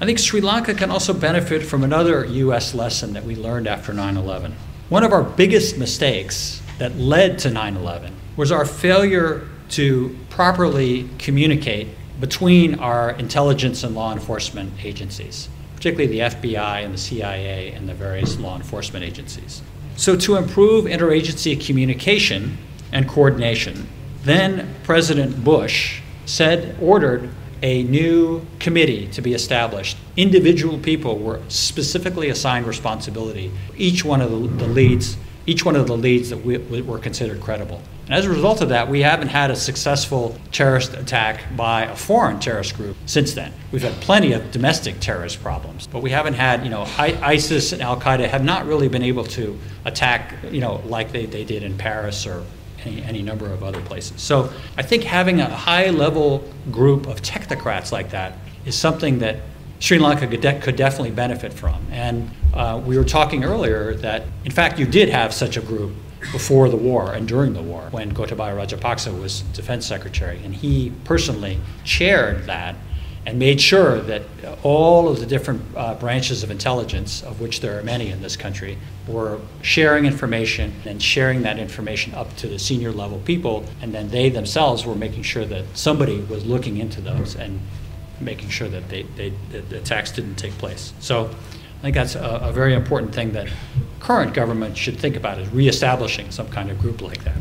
I think Sri Lanka can also benefit from another U.S. lesson that we learned after 9 11. One of our biggest mistakes that led to 9 11 was our failure to properly communicate between our intelligence and law enforcement agencies, particularly the FBI and the CIA and the various law enforcement agencies. So, to improve interagency communication and coordination, then President Bush said, ordered a new committee to be established. Individual people were specifically assigned responsibility. Each one of the, the leads, each one of the leads that we, were considered credible. And as a result of that, we haven't had a successful terrorist attack by a foreign terrorist group since then. We've had plenty of domestic terrorist problems, but we haven't had, you know, ISIS and Al Qaeda have not really been able to attack, you know, like they, they did in Paris or any, any number of other places. So I think having a high level group of technocrats like that is something that Sri Lanka could, de- could definitely benefit from. And uh, we were talking earlier that, in fact, you did have such a group before the war and during the war when Gotabaya Rajapaksa was defense secretary. And he personally chaired that and made sure that all of the different uh, branches of intelligence, of which there are many in this country, were sharing information and sharing that information up to the senior level people, and then they themselves were making sure that somebody was looking into those and making sure that, they, they, the attacks didn't take place. So I think that's a, a very important thing that current government should think about is reestablishing some kind of group like that.